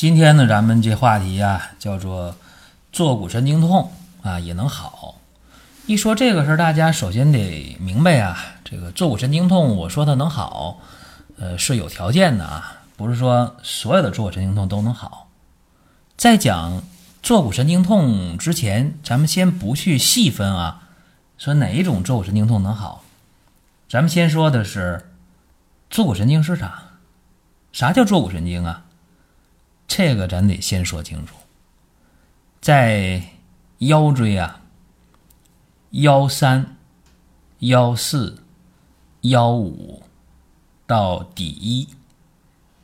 今天呢，咱们这话题呀，叫做坐骨神经痛啊也能好。一说这个事儿，大家首先得明白啊，这个坐骨神经痛，我说它能好，呃，是有条件的啊，不是说所有的坐骨神经痛都能好。在讲坐骨神经痛之前，咱们先不去细分啊，说哪一种坐骨神经痛能好，咱们先说的是坐骨神经是啥？啥叫坐骨神经啊？这个咱得先说清楚，在腰椎啊，幺三、幺四、幺五到底一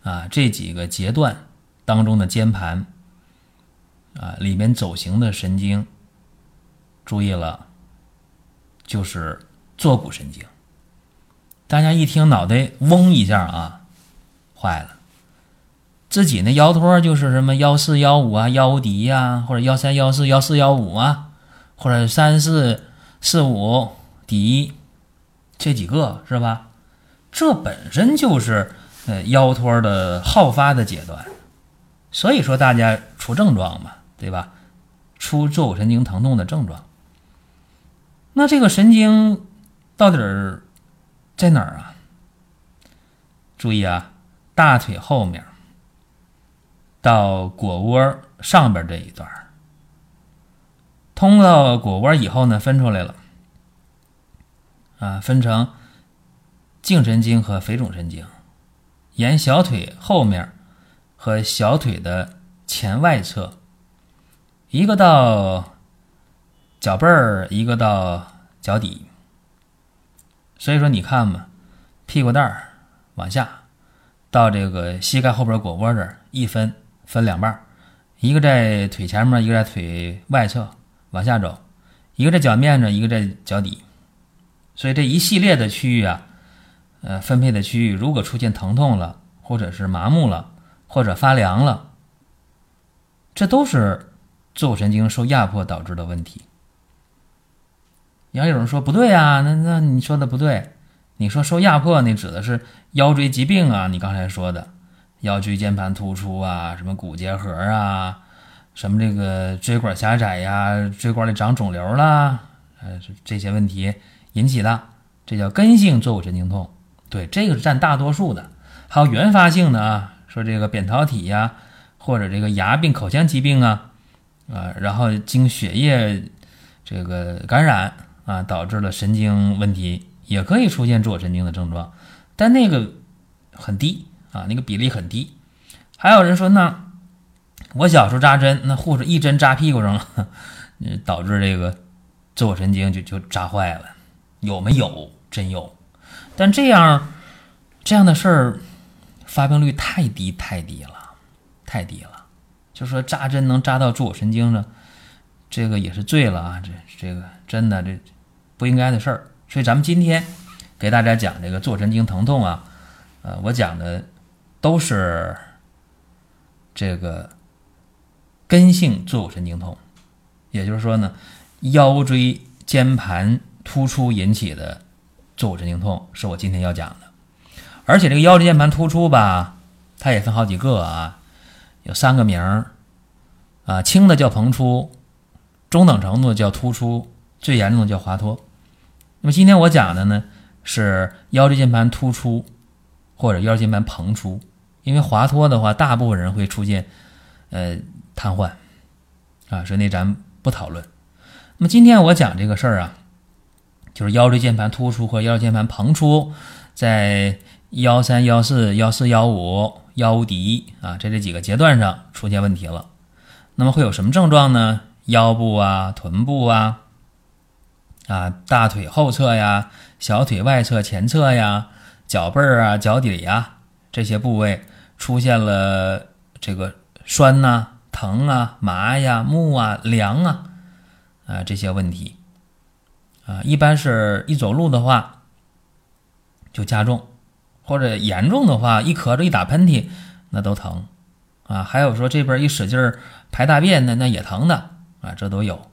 啊这几个阶段当中的间盘啊里面走行的神经，注意了，就是坐骨神经。大家一听脑袋嗡一下啊，坏了。自己那腰托就是什么幺四幺五啊，幺五底呀，或者幺三幺四幺四幺五啊，或者三四四五底，这几个是吧？这本身就是呃腰托的好发的阶段，所以说大家出症状嘛，对吧？出坐骨神经疼痛的症状。那这个神经到底在哪儿啊？注意啊，大腿后面。到腘窝上边这一段通到腘窝以后呢，分出来了，啊，分成颈神经和腓肿神经，沿小腿后面和小腿的前外侧，一个到脚背儿，一个到脚底。所以说，你看嘛，屁股蛋儿往下到这个膝盖后边腘窝这儿一分。分两半儿，一个在腿前面，一个在腿外侧往下走，一个在脚面上，一个在脚底，所以这一系列的区域啊，呃，分配的区域如果出现疼痛了，或者是麻木了，或者发凉了，这都是坐骨神经受压迫导致的问题。要有人说不对呀，那那你说的不对，你说受压迫那指的是腰椎疾病啊，你刚才说的。腰椎间盘突出啊，什么骨结核啊，什么这个椎管狭窄呀，椎管里长肿瘤啦，呃，这些问题引起的，这叫根性坐骨神经痛。对，这个是占大多数的。还有原发性的啊，说这个扁桃体呀，或者这个牙病、口腔疾病啊，啊，然后经血液这个感染啊，导致了神经问题，也可以出现坐骨神经的症状，但那个很低。啊，那个比例很低。还有人说，那我小时候扎针，那护士一针扎屁股上了，导致这个坐骨神经就就扎坏了，有没有？真有。但这样这样的事儿发病率太低太低了，太低了。就说扎针能扎到坐骨神经上，这个也是醉了啊！这这个真的这不应该的事儿。所以咱们今天给大家讲这个坐神经疼痛啊，呃，我讲的。都是这个根性坐骨神经痛，也就是说呢，腰椎间盘突出引起的坐骨神经痛是我今天要讲的。而且这个腰椎间盘突出吧，它也分好几个啊，有三个名儿啊，轻的叫膨出，中等程度叫突出，最严重的叫滑脱。那么今天我讲的呢是腰椎间盘突出或者腰间盘膨出。因为滑脱的话，大部分人会出现，呃，瘫痪，啊，所以那咱不讨论。那么今天我讲这个事儿啊，就是腰椎间盘突出和腰间盘膨出，在幺三、幺四、幺四、幺五、幺五底啊，在这几个阶段上出现问题了。那么会有什么症状呢？腰部啊、臀部啊、啊大腿后侧呀、小腿外侧前侧呀、脚背儿啊、脚底呀这些部位。出现了这个酸呐、疼啊、麻呀、木啊、凉啊啊这些问题啊，一般是一走路的话就加重，或者严重的话一咳嗽、一打喷嚏那都疼啊。还有说这边一使劲儿排大便那那也疼的啊，这都有。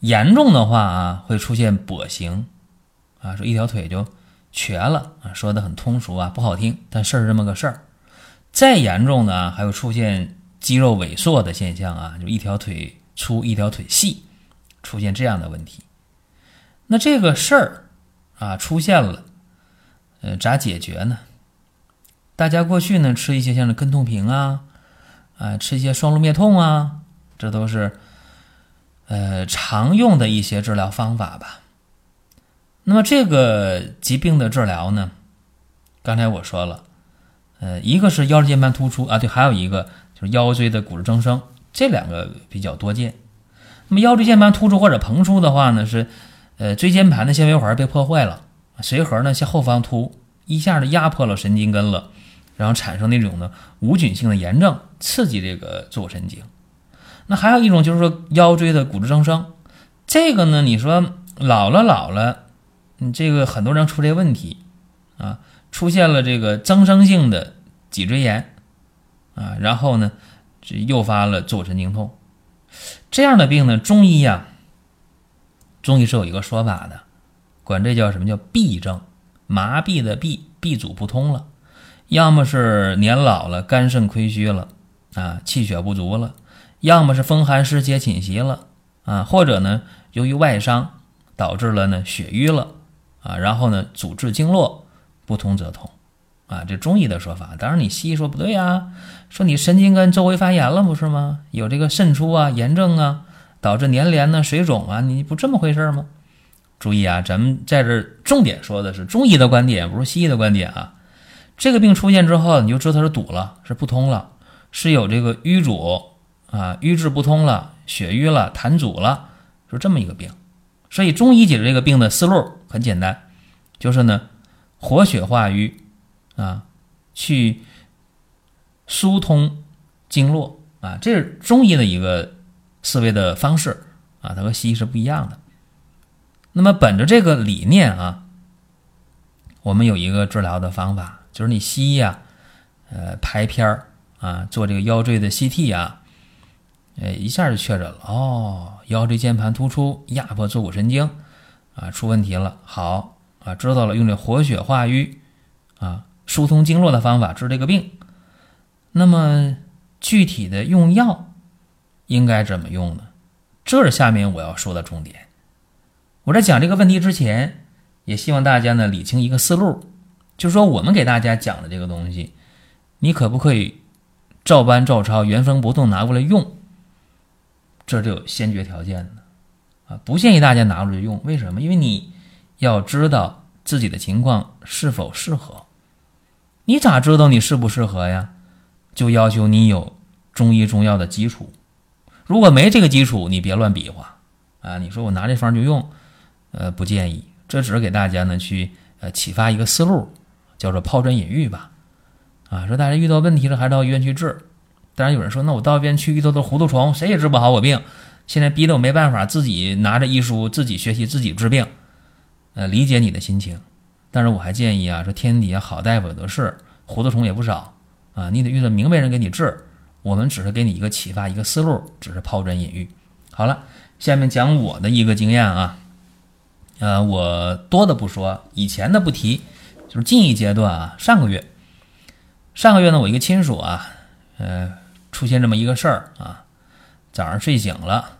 严重的话啊，会出现跛行啊，说一条腿就瘸了啊，说的很通俗啊，不好听，但事儿是这么个事儿。再严重的啊，还有出现肌肉萎缩的现象啊，就一条腿粗一条腿细，出现这样的问题。那这个事儿啊出现了，呃，咋解决呢？大家过去呢吃一些像这根痛平啊，啊，吃一些双鹿灭痛啊，这都是。呃，常用的一些治疗方法吧。那么这个疾病的治疗呢，刚才我说了，呃，一个是腰椎间盘突出啊，对，还有一个就是腰椎的骨质增生，这两个比较多见。那么腰椎间盘突出或者膨出的话呢，是呃椎间盘的纤维环被破坏了，髓核呢向后方突，一下子压迫了神经根了，然后产生那种呢无菌性的炎症，刺激这个坐骨神经。那还有一种就是说腰椎的骨质增生，这个呢，你说老了老了，你这个很多人出这问题啊，出现了这个增生性的脊椎炎啊，然后呢，这诱发了坐骨神经痛，这样的病呢，中医呀，中医是有一个说法的，管这叫什么叫痹症，麻痹的痹，痹阻不通了，要么是年老了，肝肾亏虚了啊，气血不足了。要么是风寒湿邪侵袭了啊，或者呢，由于外伤导致了呢血瘀了啊，然后呢阻滞经络不通则痛啊，这中医的说法。当然你西医说不对呀，说你神经根周围发炎了不是吗？有这个渗出啊、炎症啊，导致粘连呢、水肿啊，你不这么回事吗？注意啊，咱们在这重点说的是中医的观点，不是西医的观点啊。这个病出现之后，你就知道它是堵了，是不通了，是有这个瘀阻。啊，瘀滞不通了，血瘀了，痰阻了，是这么一个病。所以中医解决这个病的思路很简单，就是呢，活血化瘀啊，去疏通经络啊，这是中医的一个思维的方式啊，它和西医是不一样的。那么本着这个理念啊，我们有一个治疗的方法，就是你西医啊，呃，拍片儿啊，做这个腰椎的 CT 啊。哎，一下就确诊了哦，腰椎间盘突出压迫坐骨神经啊，出问题了。好啊，知道了，用这活血化瘀啊，疏通经络的方法治这个病。那么具体的用药应该怎么用呢？这是下面我要说的重点。我在讲这个问题之前，也希望大家呢理清一个思路，就是说我们给大家讲的这个东西，你可不可以照搬照抄，原封不动拿过来用？这就有先决条件的啊，不建议大家拿出去用。为什么？因为你要知道自己的情况是否适合。你咋知道你适不适合呀？就要求你有中医中药的基础。如果没这个基础，你别乱比划啊！你说我拿这方就用，呃，不建议。这只是给大家呢去呃启发一个思路，叫做抛砖引玉吧。啊，说大家遇到问题了，还是到医院去治。当然有人说，那我到医院去遇到的糊涂虫，谁也治不好我病。现在逼得我没办法，自己拿着医书，自己学习，自己治病。呃，理解你的心情，但是我还建议啊，说天底下好大夫有的是，糊涂虫也不少啊。你得遇到明白人给你治。我们只是给你一个启发，一个思路，只是抛砖引玉。好了，下面讲我的一个经验啊。呃，我多的不说，以前的不提，就是近一阶段啊。上个月，上个月呢，我一个亲属啊，呃。出现这么一个事儿啊，早上睡醒了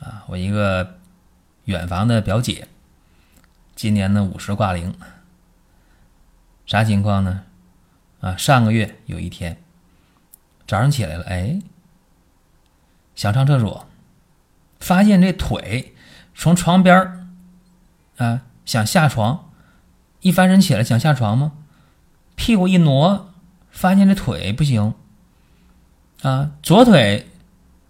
啊，我一个远房的表姐，今年呢五十挂零，啥情况呢？啊，上个月有一天早上起来了，哎，想上厕所，发现这腿从床边儿啊想下床，一翻身起来想下床吗？屁股一挪，发现这腿不行。啊，左腿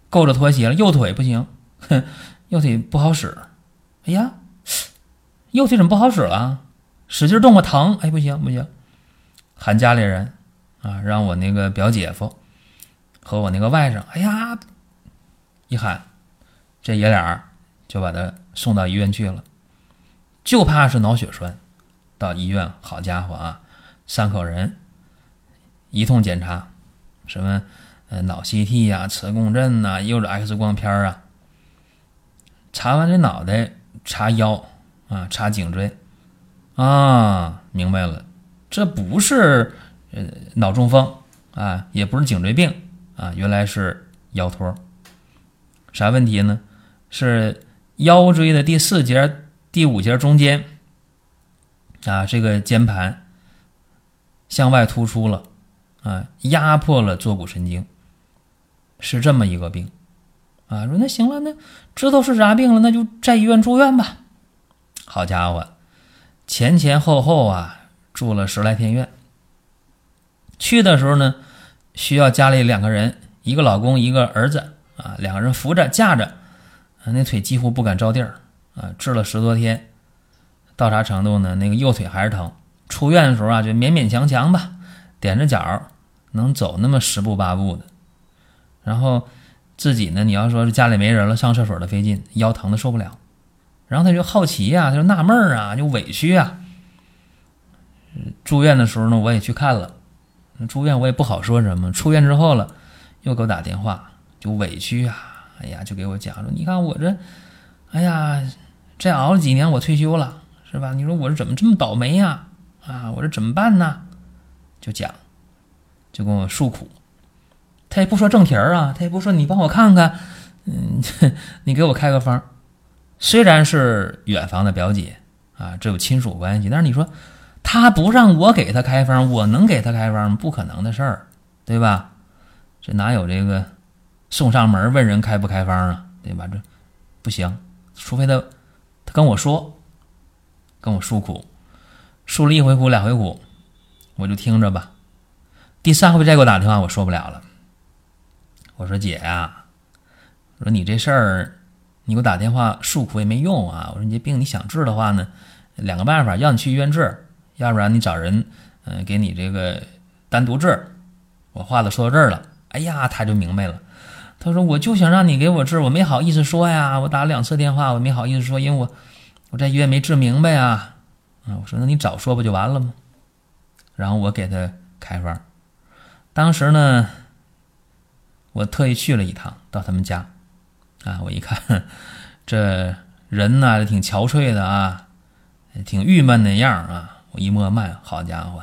够着拖鞋了，右腿不行，哼，右腿不好使。哎呀，右腿怎么不好使了？使劲动个疼，哎，不行不行，喊家里人啊，让我那个表姐夫和我那个外甥，哎呀，一喊，这爷俩就把他送到医院去了，就怕是脑血栓。到医院，好家伙啊，三口人一通检查，什么呃脑 CT 呀、磁共振呐，又是 X 光片啊。查完这脑袋，查腰啊，查颈椎啊，明白了，这不是呃脑中风啊，也不是颈椎病啊，原来是腰托。啥问题呢？是腰椎的第四节、第五节中间啊，这个肩盘向外突出了啊，压迫了坐骨神经，是这么一个病。啊，说那行了，那知道是啥病了，那就在医院住院吧。好家伙，前前后后啊住了十来天院。去的时候呢，需要家里两个人，一个老公，一个儿子啊，两个人扶着架着，啊，那腿几乎不敢着地儿啊。治了十多天，到啥程度呢？那个右腿还是疼。出院的时候啊，就勉勉强强吧，踮着脚能走那么十步八步的，然后。自己呢？你要说是家里没人了，上厕所都费劲，腰疼的受不了。然后他就好奇呀，他就纳闷儿啊，就委屈啊。住院的时候呢，我也去看了。住院我也不好说什么。出院之后了，又给我打电话，就委屈啊，哎呀，就给我讲说，你看我这，哎呀，再熬了几年我退休了，是吧？你说我这怎么这么倒霉呀？啊，我这怎么办呢？就讲，就跟我诉苦。他也不说正题儿啊，他也不说你帮我看看，嗯，你给我开个方。虽然是远房的表姐啊，这有亲属关系，但是你说他不让我给他开方，我能给他开方吗？不可能的事儿，对吧？这哪有这个送上门问人开不开方啊？对吧？这不行，除非他他跟我说，跟我诉苦，诉了一回苦两回苦，我就听着吧。第三回再给我打电话，我说不了了。我说姐呀，我说你这事儿，你给我打电话诉苦也没用啊。我说你这病你想治的话呢，两个办法，要你去医院治，要不然你找人，嗯，给你这个单独治。我话都说到这儿了，哎呀，他就明白了。他说我就想让你给我治，我没好意思说呀。我打了两次电话，我没好意思说，因为我我在医院没治明白呀。啊，我说那你早说不就完了吗？然后我给他开方，当时呢。我特意去了一趟到他们家，啊，我一看，这人呢挺憔悴的啊，挺郁闷那样啊。我一摸脉，好家伙，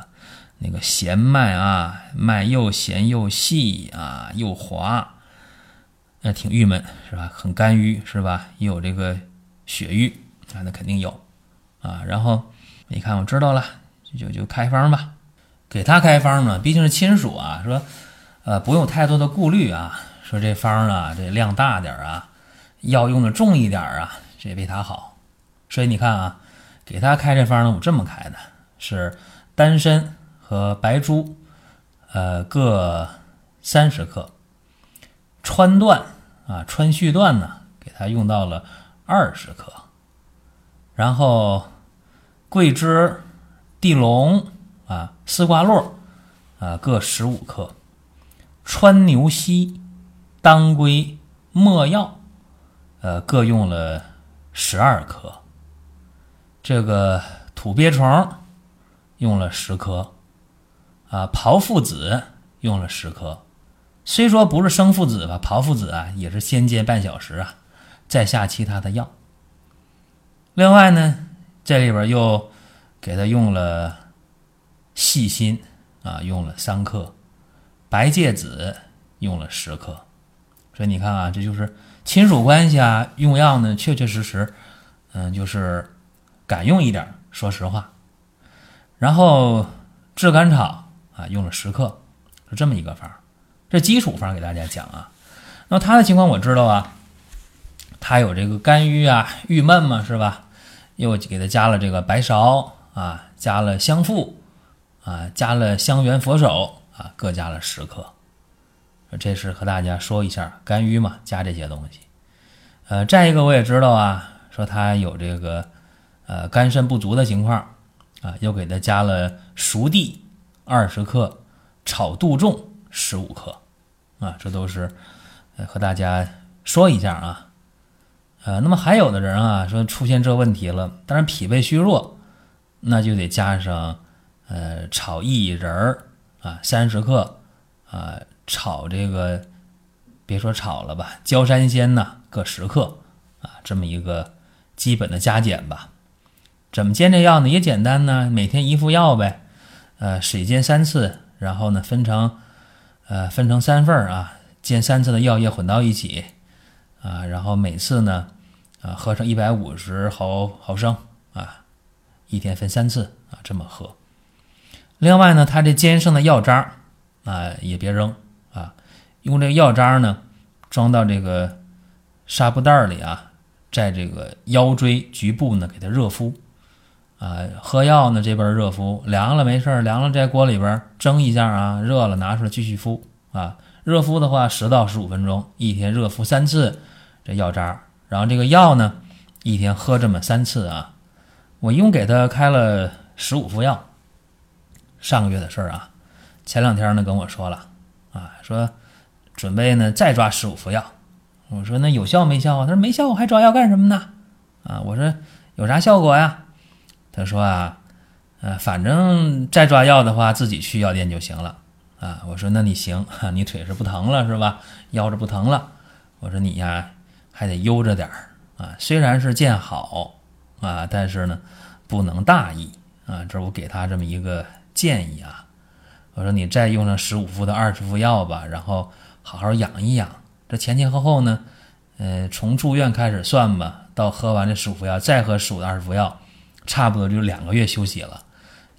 那个弦脉啊，脉又弦又细啊，又滑，那挺郁闷是吧？很肝郁是吧？又有这个血瘀啊，那肯定有啊。然后一看，我知道了，就就开方吧，给他开方嘛，毕竟是亲属啊，说。呃，不用太多的顾虑啊。说这方呢，这量大点啊，药用的重一点啊，这为他好。所以你看啊，给他开这方呢，我这么开的，是丹参和白术，呃，各三十克。川断啊，川续断呢，给他用到了二十克。然后桂枝、地龙啊、丝瓜络啊，各十五克。川牛膝、当归、没药，呃，各用了十二克。这个土鳖虫用了十克，啊，炮附子用了十克。虽说不是生附子吧，炮附子啊也是先煎半小时啊，再下其他的药。另外呢，这里边又给他用了细心啊，用了三克。白芥子用了十克，所以你看啊，这就是亲属关系啊，用药呢确确实实，嗯，就是敢用一点，说实话。然后炙甘草啊，用了十克，是这么一个方，这基础方给大家讲啊。那他的情况我知道啊，他有这个肝郁啊，郁闷嘛，是吧？又给他加了这个白芍啊，加了香附啊，加了香橼佛手。啊，各加了十克，这是和大家说一下肝郁嘛，加这些东西。呃，再一个我也知道啊，说他有这个呃肝肾不足的情况啊，又给他加了熟地二十克，炒杜仲十五克啊，这都是呃和大家说一下啊。呃，那么还有的人啊说出现这问题了，当然脾胃虚弱，那就得加上呃炒薏仁儿啊三十克啊，炒这个别说炒了吧，焦山仙呐各十克啊，这么一个基本的加减吧。怎么煎这药呢？也简单呢，每天一副药呗，呃，水煎三次，然后呢分成呃分成三份儿啊，煎三次的药液混到一起啊，然后每次呢啊喝上一百五十毫毫升啊，一天分三次啊这么喝。另外呢，他这煎剩的药渣啊也别扔啊，用这个药渣呢装到这个纱布袋里啊，在这个腰椎局部呢给它热敷。啊，喝药呢，这边热敷，凉了没事儿，凉了在锅里边蒸一下啊，热了拿出来继续敷啊。热敷的话，十到十五分钟，一天热敷三次这药渣，然后这个药呢，一天喝这么三次啊。我一共给他开了十五副药，上个月的事儿啊。前两天呢跟我说了啊，说准备呢再抓十五副药。我说那有效没效啊？他说没效，我还抓药干什么呢？啊，我说有啥效果呀？他说啊，呃，反正再抓药的话，自己去药店就行了啊。我说那你行，你腿是不疼了是吧？腰着不疼了。我说你呀，还得悠着点儿啊。虽然是见好啊，但是呢，不能大意啊。这我给他这么一个建议啊。我说你再用上十五副到二十副药吧，然后好好养一养。这前前后后呢，呃，从住院开始算吧，到喝完这十五副药，再喝十五到二十副药。差不多就两个月休息了，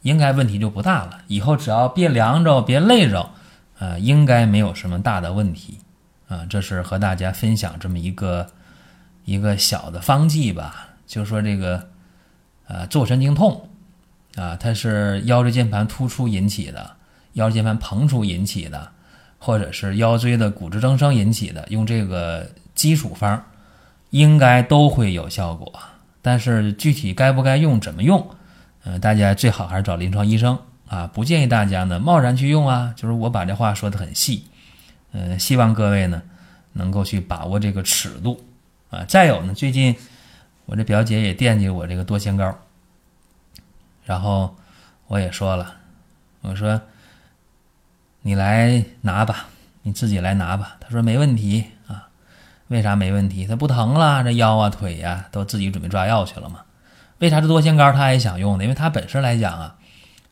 应该问题就不大了。以后只要别凉着，别累着，呃，应该没有什么大的问题，啊，这是和大家分享这么一个一个小的方剂吧。就是说这个，呃，坐神经痛，啊，它是腰椎间盘突出引起的，腰椎间盘膨出引起的，或者是腰椎的骨质增生引起的，用这个基础方，应该都会有效果。但是具体该不该用、怎么用，呃，大家最好还是找临床医生啊，不建议大家呢贸然去用啊。就是我把这话说的很细，呃，希望各位呢能够去把握这个尺度啊。再有呢，最近我这表姐也惦记我这个多仙膏，然后我也说了，我说你来拿吧，你自己来拿吧。他说没问题啊。为啥没问题？他不疼了，这腰啊、腿呀都自己准备抓药去了嘛？为啥这多仙膏他也想用呢？因为他本身来讲啊，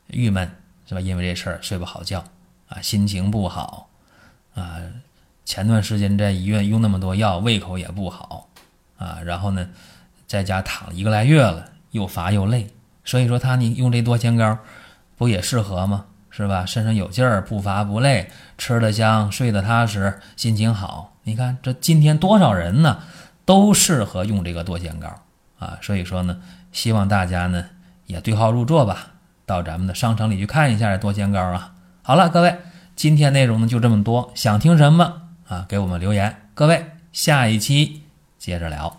郁闷是吧？因为这事儿睡不好觉啊，心情不好啊。前段时间在医院用那么多药，胃口也不好啊。然后呢，在家躺一个来月了，又乏又累。所以说他你用这多仙膏不也适合吗？是吧？身上有劲儿，不乏不累，吃得香，睡得踏实，心情好。你看这今天多少人呢，都适合用这个多仙膏啊！所以说呢，希望大家呢也对号入座吧，到咱们的商城里去看一下这多仙膏啊。好了，各位，今天内容呢就这么多，想听什么啊，给我们留言。各位，下一期接着聊。